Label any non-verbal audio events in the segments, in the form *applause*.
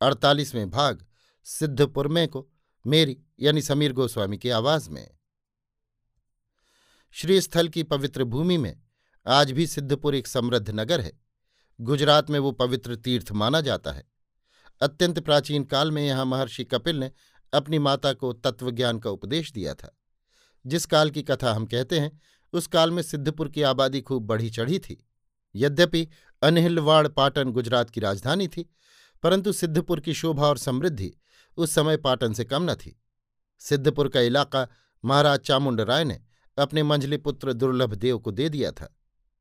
अड़तालीसवें भाग, सिद्धपुर में को, मेरी, यानी समीर गोस्वामी की आवाज़ में। श्रीस्थल की पवित्र भूमि में आज भी सिद्धपुर एक समृद्ध नगर है। गुजरात में वो पवित्र तीर्थ माना जाता है। अत्यंत प्राचीन काल में यहाँ महर्षि कपिल ने अपनी माता को तत्वज्ञान का उपदेश दिया था। जिस काल की कथा हम कहते हैं, उस काल में सिद्धपुर की आबादी खूब बढ़ी चढ़ी थी। यद्यपि अनहिलवाड़ पाटन गुजरात की राजधानी थी परंतु सिद्धपुर की शोभा और समृद्धि उस समय पाटन से कम न थी। सिद्धपुर का इलाका महाराज चामुंड राय ने अपने मंझले पुत्र दुर्लभ देव को दे दिया था।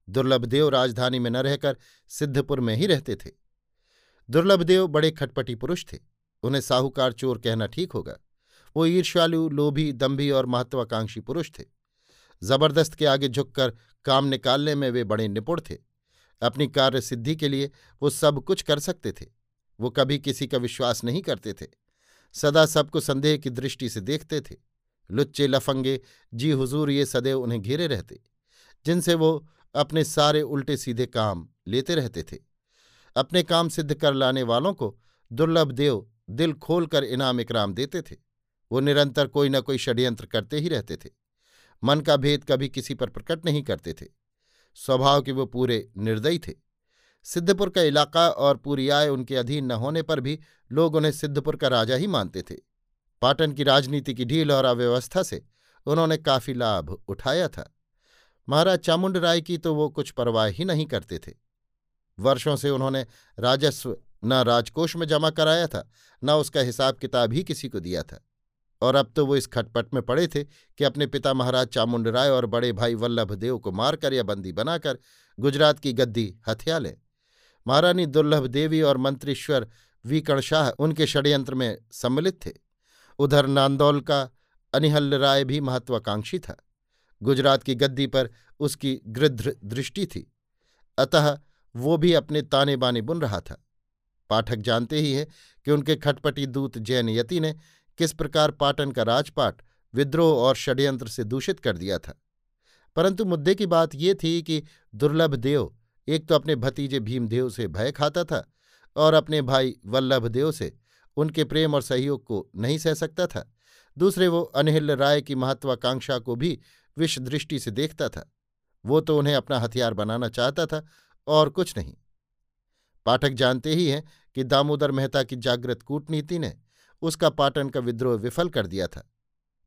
दुर्लभ देव राजधानी में न रहकर सिद्धपुर में ही रहते थे। दुर्लभ देव बड़े खटपटी पुरुष थे। उन्हें साहूकार चोर कहना ठीक होगा। वो ईर्ष्यालु, लोभी दम्भी और महत्वाकांक्षी पुरुष थे। ज़बरदस्त के आगे झुककर काम निकालने में वे बड़े निपुण थे। अपनी कार्य सिद्धि के लिए वो सब कुछ कर सकते थे। वो कभी किसी का विश्वास नहीं करते थे। सदा सबको संदेह की दृष्टि से देखते थे। लुच्चे लफंगे, जी हुजूर ये सदैव उन्हें घेरे रहते, जिनसे वो अपने सारे उल्टे सीधे काम लेते रहते थे। अपने काम सिद्ध कर लाने वालों को दुर्लभ देव दिल खोलकर इनाम इकराम देते थे। वो निरंतर कोई न कोई षड्यंत्र करते ही रहते थे। मन का भेद कभी किसी पर प्रकट नहीं करते थे। स्वभाव के वो पूरे निर्दयी थे। सिद्धपुर का इलाका और पूरी आय उनके अधीन न होने पर भी लोग उन्हें सिद्धपुर का राजा ही मानते थे। पाटन की राजनीति की ढील और अव्यवस्था से उन्होंने काफ़ी लाभ उठाया था। महाराज चामुंड राय की तो वो कुछ परवाह ही नहीं करते थे। वर्षों से उन्होंने राजस्व न राजकोष में जमा कराया था, न उसका हिसाब किताब ही किसी को दिया था। और अब तो वो इस खटपट में पड़े थे कि अपने पिता महाराज चामुंड राय और बड़े भाई वल्लभ देव को मारकर या बंदी बनाकर गुजरात की गद्दी हथिया लें। महारानी दुर्लभ देवी और मंत्रीश्वर वीकण शाह उनके षड्यंत्र में सम्मिलित थे। उधर नांदौल का अनिहल राय भी महत्वाकांक्षी था। गुजरात की गद्दी पर उसकी गृध्र दृष्टि थी। अतः वो भी अपने ताने बाने बुन रहा था। पाठक जानते ही हैं कि उनके खटपटी दूत जैन यति ने किस प्रकार पाटन का राजपाट विद्रोह और षड्यंत्र से दूषित कर दिया था। परंतु मुद्दे की बात ये थी कि दुर्लभ देव एक तो अपने भतीजे भीमदेव से भय खाता था और अपने भाई वल्लभदेव से उनके प्रेम और सहयोग को नहीं सह सकता था। दूसरे वो अनहिल राय की महत्वाकांक्षा को भी विष दृष्टि से देखता था। वो तो उन्हें अपना हथियार बनाना चाहता था और कुछ नहीं। पाठक जानते ही हैं कि दामोदर मेहता की जागृत कूटनीति ने उसका पाटन का विद्रोह विफल कर दिया था,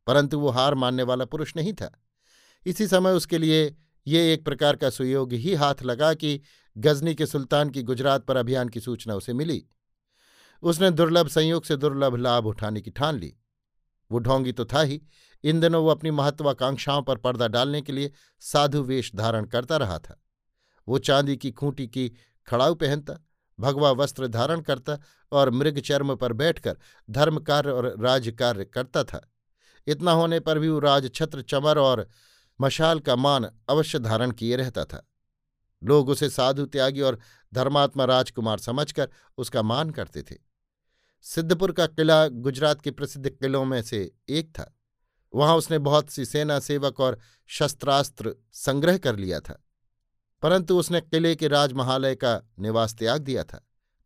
परंतु वो हार मानने वाला पुरुष नहीं था। इसी समय उसके लिए ये एक प्रकार का सुयोग ही हाथ लगा कि गजनी के सुल्तान की गुजरात पर अभियान की सूचना उसे मिली। उसने दुर्लभ संयोग से दुर्लभ लाभ उठाने की ठान ली। वो ढोंगी तो था ही। इन दिनों वो अपनी महत्वाकांक्षाओं पर पर्दा डालने के लिए साधु वेश धारण करता रहा था। वो चांदी की खूंटी की खड़ाऊ पहनता, भगवा वस्त्र धारण करता और मृग चर्म पर बैठकर धर्म कार्य और राजकार्य करता था। इतना होने पर भी वो राजछत्र चमर और मशाल का मान अवश्य धारण किए रहता था। लोग उसे साधु त्यागी और धर्मात्मा राजकुमार समझकर उसका मान करते थे। सिद्धपुर का किला गुजरात के प्रसिद्ध किलों में से एक था। वहाँ उसने बहुत सी सेना सेवक और शस्त्रास्त्र संग्रह कर लिया था। परंतु उसने किले के राजमहालय का निवास त्याग दिया था।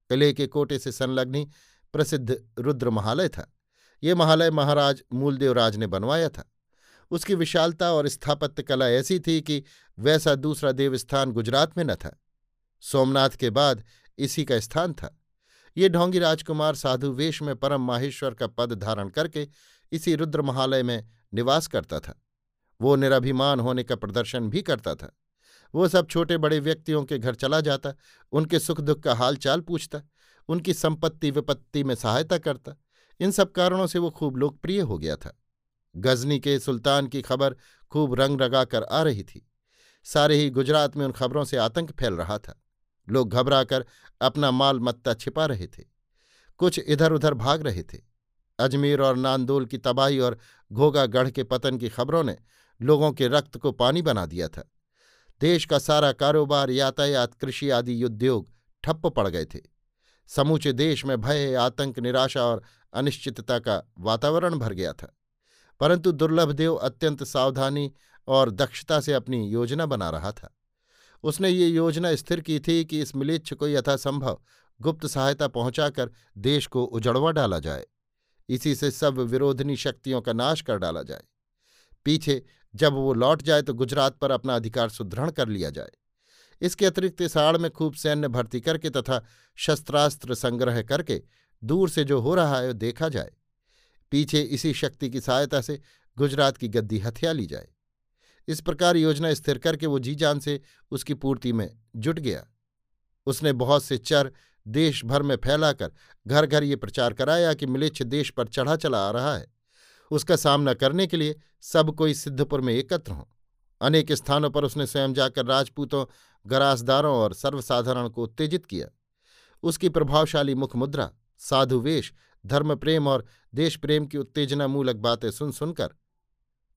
किले के कोटे से संलग्न प्रसिद्ध रुद्र महालय था। ये महालय महाराज मूलदेव राज ने बनवाया था। उसकी विशालता और स्थापत्य कला ऐसी थी कि वैसा दूसरा देवस्थान गुजरात में न था। सोमनाथ के बाद इसी का स्थान था। ये ढोंगी राजकुमार साधु वेश में परम माहेश्वर का पद धारण करके इसी रुद्र महालय में निवास करता था। वो निराभिमान होने का प्रदर्शन भी करता था। वो सब छोटे बड़े व्यक्तियों के घर चला जाता, उनके सुख दुख का हाल चाल पूछता, उनकी संपत्ति विपत्ति में सहायता करता। इन सब कारणों से वो खूब लोकप्रिय हो गया था। गजनी के सुल्तान की खबर खूब रंग रगाकर आ रही थी। सारे ही गुजरात में उन खबरों से आतंक फैल रहा था। लोग घबराकर अपना माल मत्ता छिपा रहे थे। कुछ इधर उधर भाग रहे थे। अजमेर और नांदोल की तबाही और घोगागढ़ के पतन की खबरों ने लोगों के रक्त को पानी बना दिया था। देश का सारा कारोबार, यातायात, कृषि आदि उद्योग ठप्प पड़ गए थे। समूचे देश में भय, आतंक, निराशा और अनिश्चितता का वातावरण भर गया था। परंतु दुर्लभदेव अत्यंत सावधानी और दक्षता से अपनी योजना बना रहा था। उसने ये योजना स्थिर की थी कि इस मिलेच्छ को यथासंभव गुप्त सहायता पहुंचाकर देश को उजड़वा डाला जाए। इसी से सब विरोधनी शक्तियों का नाश कर डाला जाए। पीछे जब वो लौट जाए तो गुजरात पर अपना अधिकार सुदृढ़ कर लिया जाए। इसके अतिरिक्त इस आड़ में खूब सैन्य भर्ती करके तथा शस्त्रास्त्र संग्रह करके दूर से जो हो रहा है देखा जाए। पीछे इसी शक्ति की सहायता से गुजरात की गद्दी हथिया ली जाए। इस प्रकार योजना स्थिर करके वो जी जान से उसकी पूर्ति में जुट गया। उसने बहुत से चर देश भर में फैलाकर घर घर ये प्रचार कराया कि मिलेच्छ देश पर चढ़ा चला आ रहा है। उसका सामना करने के लिए सब कोई सिद्धपुर में एकत्र हों। अनेक स्थानों पर उसने स्वयं जाकर राजपूतों, गरासदारों और सर्वसाधारण को उत्तेजित किया। उसकी प्रभावशाली मुख मुद्रा साधुवेश धर्म प्रेम और देश प्रेम की उत्तेजनामूलक बातें सुन सुनकर।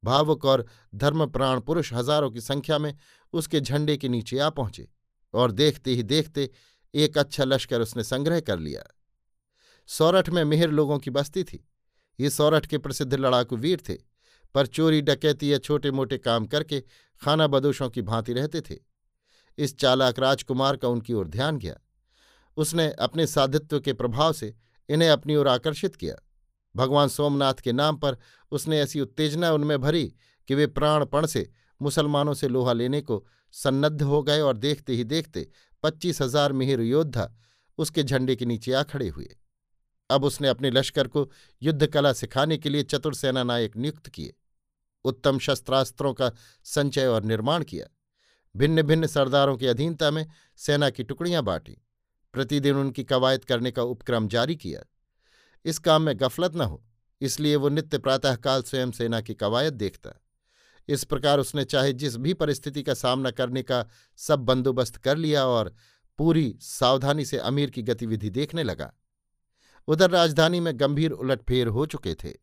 भावुक और धर्मप्राण पुरुष हज़ारों की संख्या में उसके झंडे के नीचे आ पहुँचे और देखते ही देखते एक अच्छा लश्कर उसने संग्रह कर लिया। सौरठ में मेहर लोगों की बस्ती थी। ये सौरठ के प्रसिद्ध लड़ाकू वीर थे, पर चोरी, डकैती या छोटे मोटे काम करके खाना बदोशों की भांति रहते थे। इस चालाक राजकुमार का उनकी ओर ध्यान गया। उसने अपने साधित्व के प्रभाव से इन्हें अपनी ओर आकर्षित किया। भगवान सोमनाथ के नाम पर उसने ऐसी उत्तेजना उनमें भरी कि वे प्राणपण से मुसलमानों से लोहा लेने को सन्नद्ध हो गए और देखते ही देखते पच्चीस हज़ार मिहिर योद्धा उसके झंडे के नीचे आ खड़े हुए। अब उसने अपने लश्कर को युद्ध कला सिखाने के लिए चतुर सेना नायक नियुक्त किए, उत्तम शस्त्रास्त्रों का संचय और निर्माण किया। भिन्न भिन्न सरदारों की अधीनता में सेना की टुकड़ियाँ बांटी। प्रतिदिन उनकी कवायद करने का उपक्रम जारी किया। इस काम में गफलत न हो, इसलिए वो नित्य प्रातःकाल स्वयं सेना की कवायद देखता। इस प्रकार उसने चाहे जिस भी परिस्थिति का सामना करने का सब बंदोबस्त कर लिया और पूरी सावधानी से अमीर की गतिविधि देखने लगा। उधर राजधानी में गंभीर उलटफेर हो चुके थे।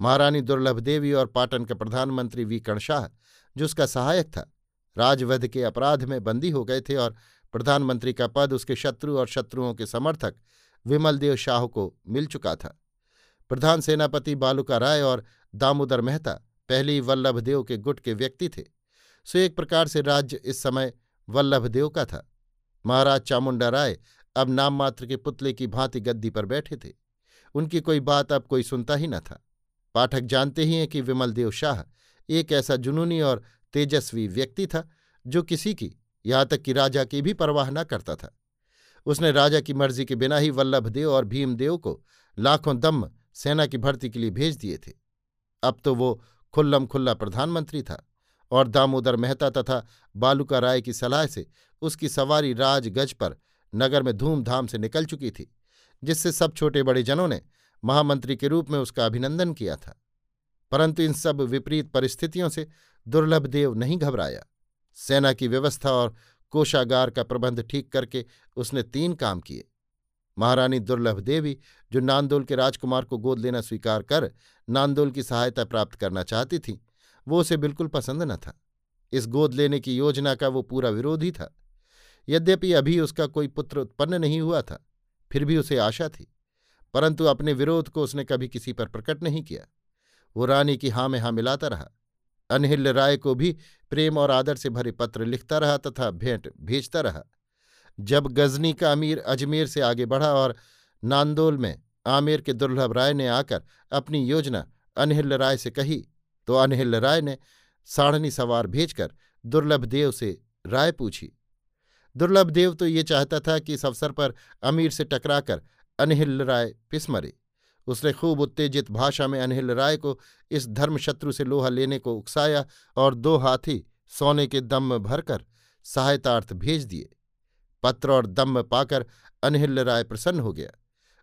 महारानी दुर्लभ देवी और पाटन के प्रधानमंत्री वीकण शाह, जो उसका सहायक था, राजवध के अपराध में बंदी हो गए थे और प्रधानमंत्री का पद उसके शत्रु और शत्रुओं के समर्थक विमलदेव शाह को मिल चुका था। प्रधान सेनापति बालुका राय और दामोदर मेहता पहले वल्लभदेव के गुट के व्यक्ति थे। सो एक प्रकार से राज्य इस समय वल्लभदेव का था। महाराज चामुंडा राय अब नाम मात्र के पुतले की भांति गद्दी पर बैठे थे। उनकी कोई बात अब कोई सुनता ही न था। पाठक जानते ही हैं कि विमलदेव शाह एक ऐसा जुनूनी और तेजस्वी व्यक्ति था जो किसी की यहाँ तक कि राजा की भी परवाह न करता था। उसने राजा की मर्ज़ी के बिना ही वल्लभदेव और भीमदेव को लाखों दम सेना की भर्ती के लिए भेज दिए थे। अब तो वो खुल्लम खुल्ला प्रधानमंत्री था और दामोदर मेहता तथा बालूका राय की सलाह से उसकी सवारी राजगज पर नगर में धूमधाम से निकल चुकी थी, जिससे सब छोटे बड़े जनों ने महामंत्री के रूप में उसका अभिनंदन किया था। परंतु इन सब विपरीत परिस्थितियों से दुर्लभदेव नहीं घबराया। सेना की व्यवस्था और कोषागार का प्रबंध ठीक करके उसने तीन काम किए। महारानी दुर्लभ देवी, जो नांदोल के राजकुमार को गोद लेना स्वीकार कर नांदोल की सहायता प्राप्त करना चाहती थी, वो उसे बिल्कुल पसंद न था। इस गोद लेने की योजना का वो पूरा विरोधी था। यद्यपि अभी उसका कोई पुत्र उत्पन्न नहीं हुआ था, फिर भी उसे आशा थी, परंतु अपने विरोध को उसने कभी किसी पर प्रकट नहीं किया। वो रानी की हाँ में हाँ मिलाता रहा। अनहिल्य राय को भी प्रेम और आदर से भरे पत्र लिखता रहा तथा भेंट भेजता रहा। जब गजनी का अमीर अजमेर से आगे बढ़ा और नांदोल में आमेर के दुर्लभ राय ने आकर अपनी योजना अनहिल्य राय से कही तो अनहिल्य राय ने साढ़नी सवार भेजकर दुर्लभ देव से राय पूछी। दुर्लभ देव तो ये चाहता था कि इस अवसर पर अमीर से टकराकर अनहिल राय पिसमरे। उसने खूब उत्तेजित भाषा में अनहिल राय को इस धर्मशत्रु से लोहा लेने को उकसाया और दो हाथी सोने के दम भरकर सहायतार्थ भेज दिए। पत्र और दम पाकर अनहिल राय प्रसन्न हो गया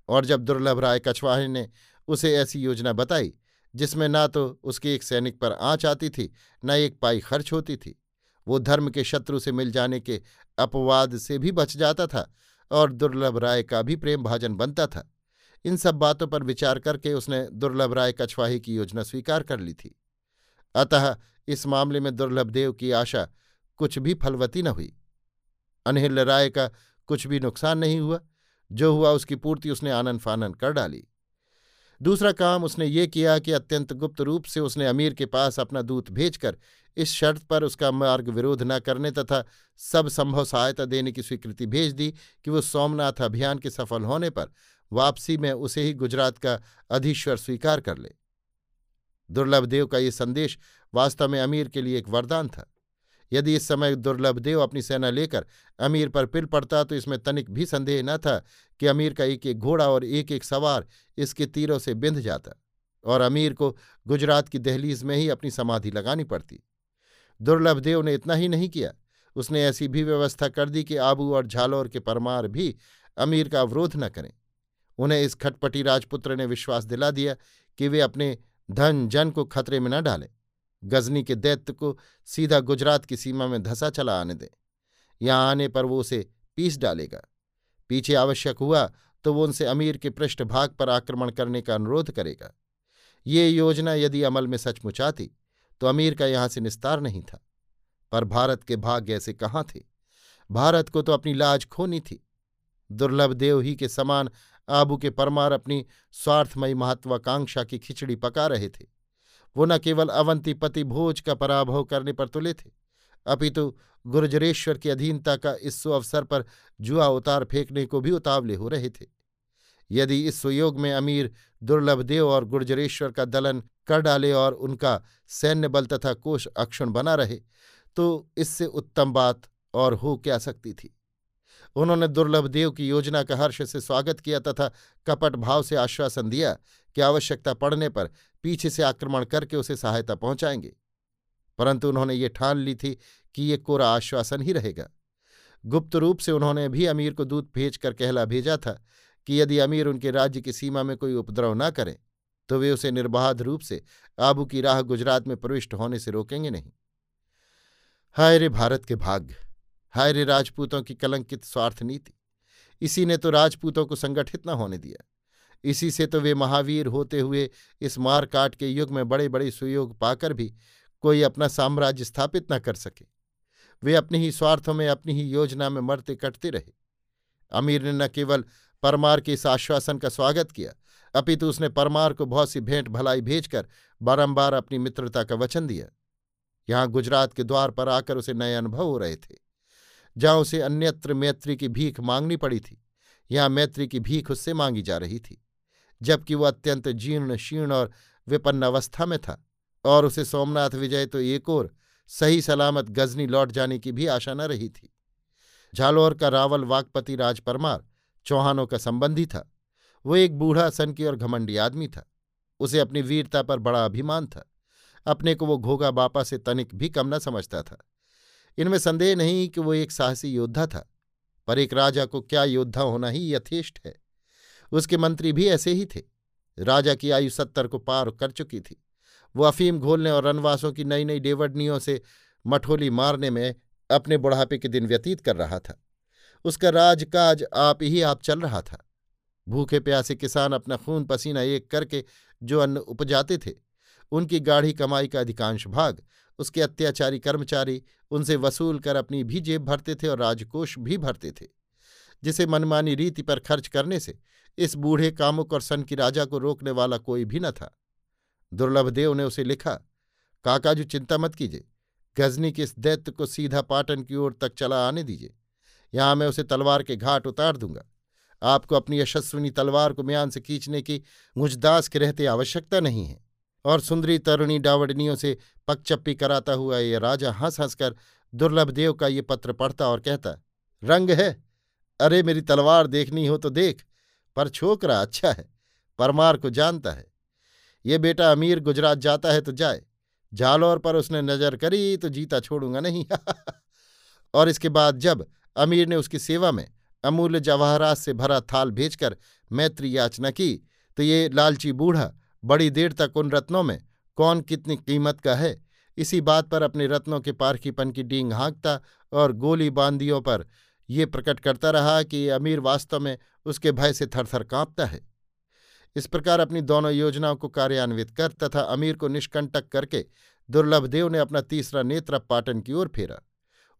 और जब दुर्लभ राय कछवाहे ने उसे ऐसी योजना बताई, जिसमें ना तो उसके एक सैनिक पर आँच आती थी, न एक पाई खर्च होती थी। वो धर्म के शत्रु से मिल जाने के अपवाद से भी बच जाता था और दुर्लभ राय का भी प्रेम भाजन बनता था। इन सब बातों पर विचार करके उसने दुर्लभ राय कछवाही की योजना स्वीकार कर ली थी। अतः इस मामले में दुर्लभ देव की आशा कुछ भी फलवती न हुई। अनहिल राय का कुछ भी नुकसान नहीं हुआ। जो हुआ उसकी पूर्ति उसने आनंद फानन कर डाली। दूसरा काम उसने ये किया कि अत्यंत गुप्त रूप से उसने अमीर के पास अपना दूत भेजकर इस शर्त पर उसका मार्ग विरोध न करने तथा सब संभव सहायता देने की स्वीकृति भेज दी कि वो सोमनाथ अभियान के सफल होने पर वापसी में उसे ही गुजरात का अधीश्वर स्वीकार कर ले। दुर्लभ देव का ये संदेश वास्तव में अमीर के लिए एक वरदान था। यदि इस समय दुर्लभ देव अपनी सेना लेकर अमीर पर पिल पड़ता तो इसमें तनिक भी संदेह न था कि अमीर का एक एक घोड़ा और एक एक सवार इसके तीरों से बिंध जाता और अमीर को गुजरात की दहलीज में ही अपनी समाधि लगानी पड़ती। दुर्लभ देव ने इतना ही नहीं किया। उसने ऐसी भी व्यवस्था कर दी कि आबू और झालोर के परमार भी अमीर का अवरोध न करें। उन्हें इस खटपटी राजपुत्र ने विश्वास दिला दिया कि वे अपने धन जन को खतरे में न डालें। गजनी के दैत्य को सीधा गुजरात की सीमा में धसा चला आने दें। यहाँ आने पर वो उसे पीस डालेगा। पीछे आवश्यक हुआ तो वो उनसे अमीर के पृष्ठभाग पर आक्रमण करने का अनुरोध करेगा। ये योजना यदि अमल में सचमुच आती तो अमीर का यहाँ से निस्तार नहीं था। पर भारत के भाग्य ऐसे कहाँ थे? भारत को तो अपनी लाज खोनी थी। दुर्लभ देव ही के समान आबू के परमार अपनी स्वार्थमयी महत्वाकांक्षा की खिचड़ी पका रहे थे। वो न केवल अवंतीपति भोज का पराभव करने पर तुले थे, अपितु गुर्जरेश्वर की अधीनता का इस अवसर पर जुआ उतार फेंकने को भी उतावले हो रहे थे। यदि इस सुयोग में अमीर, दुर्लभ देव और गुर्जरेश्वर का दलन कर डाले और उनका सैन्य बल तथा कोष अक्षुण बना रहे तो इससे उत्तम बात और हो क्या सकती थी? उन्होंने दुर्लभ देव की योजना का हर्ष से स्वागत किया तथा कपट भाव से आश्वासन दिया कि आवश्यकता पड़ने पर पीछे से आक्रमण करके उसे सहायता पहुंचाएँगे। परंतु उन्होंने ये ठान ली थी कि ये कोरा आश्वासन ही रहेगा। गुप्त रूप से उन्होंने भी अमीर को दूध भेजकर कहला भेजा था कि यदि अमीर उनके राज्य की सीमा में कोई उपद्रव न करें तो वे उसे निर्बाध रूप से आबू की राह गुजरात में प्रविष्ट होने से रोकेंगे नहीं। हाय रे भारत के भाग्य! हाय रे राजपूतों की कलंकित स्वार्थ नीति। इसी ने तो राजपूतों को संगठित न होने दिया। इसी से तो वे महावीर होते हुए इस मारकाट के युग में बड़े बड़े सुयोग पाकर भी कोई अपना साम्राज्य स्थापित न कर सके। वे अपने ही स्वार्थों में, अपनी ही योजना में मरते कटते रहे। अमीर ने न केवल परमार के इस आश्वासन का स्वागत किया, अपितु उसने परमार को बहुत सी भेंट भलाई भेजकर बारंबार अपनी मित्रता का वचन दिया। यहाँ गुजरात के द्वार पर आकर उसे नए अनुभव हो रहे थे। जहाँ उसे अन्यत्र मैत्री की भीख मांगनी पड़ी थी, यहाँ मैत्री की भीख उससे मांगी जा रही थी, जबकि वह अत्यंत जीर्ण शीर्ण और विपन्न अवस्था में था और उसे सोमनाथ विजय तो एक और सही सलामत गजनी लौट जाने की भी आशा न रही थी। झालोर का रावल वाकपति राज परमार चौहानों का संबंधी था। वो एक बूढ़ा, सनकी और घमंडी आदमी था। उसे अपनी वीरता पर बड़ा अभिमान था। अपने को वो घोगा बापा से तनिक भी कम न समझता था। इनमें संदेह नहीं कि वो एक साहसी योद्धा था, पर एक राजा को क्या योद्धा होना ही यथेष्ट है। उसके मंत्री भी ऐसे ही थे। राजा की आयु सत्तर को पार कर चुकी थी। वो अफीम घोलने और रनवासों की नई नई डेवडनियों से मठोली मारने में अपने बुढ़ापे के दिन व्यतीत कर रहा था। उसका राजकाज आप ही आप चल रहा था। भूखे प्यासे किसान अपना खून पसीना एक करके जो अन्न उपजाते थे, उनकी गाढ़ी कमाई का अधिकांश भाग उसके अत्याचारी कर्मचारी उनसे वसूल कर अपनी भी जेब भरते थे और राजकोष भी भरते थे। जिसे मनमानी रीति पर खर्च करने से इस बूढ़े कामुक और सन की राजा को रोकने वाला कोई भी न था। दुर्लभ देव ने उसे लिखा काकाजू चिंता मत कीजिए। गजनी के इस दैत्य को सीधा पाटन की ओर तक चला आने दीजिए। यहाँ मैं उसे तलवार के घाट उतार दूँगा। आपको अपनी यशस्विनी तलवार को म्यान से खींचने की मुझदास के रहते आवश्यकता नहीं है। और सुंदरी तरुणी डावडनियों से पकचप्पी कराता हुआ ये राजा हंस हंसकर दुर्लभ देव का ये पत्र पढ़ता और कहता, रंग है। अरे मेरी तलवार देखनी हो तो देख। पर छोकरा अच्छा है, परमार को जानता है। ये बेटा अमीर गुजरात जाता है तो जाए। झालौर पर उसने नज़र करी तो जीता छोड़ूँगा नहीं। *laughs* और इसके बाद जब अमीर ने उसकी सेवा में अमूल्य जवाहरात से भरा थाल भेजकर मैत्री याचना की तो ये लालची बूढ़ा बड़ी देर तक उन रत्नों में कौन कितनी कीमत का है। इसी बात पर अपने रत्नों के पारखीपन की डींग हाँकता और गोली बांदियों पर ये प्रकट करता रहा कि अमीर वास्तव में उसके भय से थरथर कांपता है। इस प्रकार अपनी दोनों योजनाओं को कार्यान्वित कर तथा अमीर को निष्कंटक करके दुर्लभदेव ने अपना तीसरा नेत्र पाटन की ओर फेरा।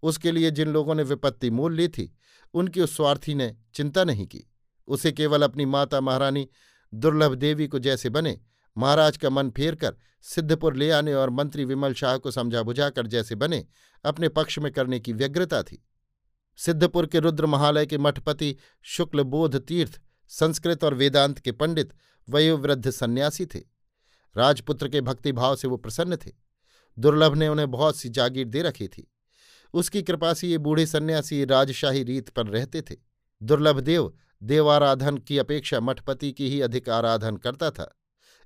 उसके लिए जिन लोगों ने विपत्ति मोल ली थी, उनकी उस स्वार्थी ने चिंता नहीं की। उसे केवल अपनी माता महारानी दुर्लभ देवी को जैसे बने महाराज का मन फेर कर सिद्धपुर ले आने और मंत्री विमल शाह को समझा बुझाकर जैसे बने, अपने पक्ष में करने की व्यग्रता थी। सिद्धपुर के रुद्र महालय के मठपति शुक्ल बोध तीर्थ, संस्कृत और वेदांत के पंडित, वयोवृद्ध सन्यासी थे। राजपुत्र के भक्तिभाव से वो प्रसन्न थे। दुर्लभ ने उन्हें बहुत सी जागीर दे रखी थी। उसकी कृपा से ये बूढ़े सन्यासी राजशाही रीत पर रहते थे। दुर्लभ देव देवाराधन की अपेक्षा मठपति की ही अधिक आराधन करता था।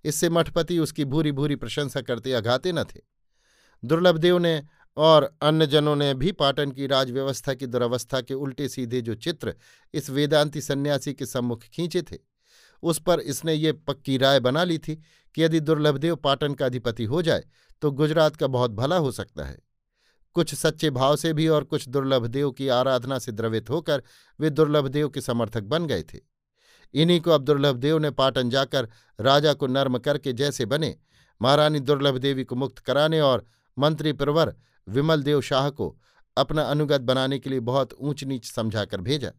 इससे मठपति उसकी भूरी भूरी प्रशंसा करते अघाते न थे। दुर्लभदेव ने और अन्य जनों ने भी पाटन की राजव्यवस्था की दुरवस्था के उल्टे सीधे जो चित्र इस वेदांती सन्यासी के सम्मुख खींचे थे, उस पर इसने ये पक्की राय बना ली थी कि यदि दुर्लभदेव पाटन का अधिपति हो जाए तो गुजरात का बहुत भला हो सकता है। कुछ सच्चे भाव से भी और कुछ दुर्लभदेव की आराधना से द्रवित होकर वे दुर्लभदेव के समर्थक बन गए थे। इन्हीं को अब दुर्लभदेव ने पाटन जाकर राजा को नर्म करके जैसे बने। महारानी दुर्लभ देवी को मुक्त कराने और मंत्री प्रवर विमल देव शाह को अपना अनुगत बनाने के लिए बहुत ऊंच नीच समझाकर भेजा।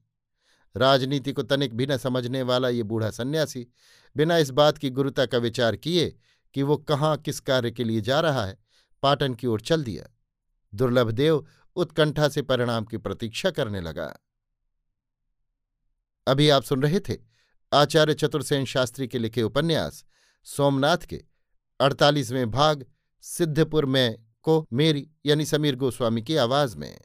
राजनीति को तनिक भी न समझने वाला ये बूढ़ा सन्यासी, बिना इस बात की गुरुता का विचार किए कि वो कहाँ किस कार्य के लिए जा रहा है, पाटन की ओर चल दिया। दुर्लभदेव उत्कंठा से परिणाम की प्रतीक्षा करने लगा। अभी आप सुन रहे थे आचार्य चतुर्सेन शास्त्री के लिखे उपन्यास, सोमनाथ के, अड़तालीसवें भाग, सिद्धपुर में को मेरी यानी समीर गोस्वामी की आवाज़ में।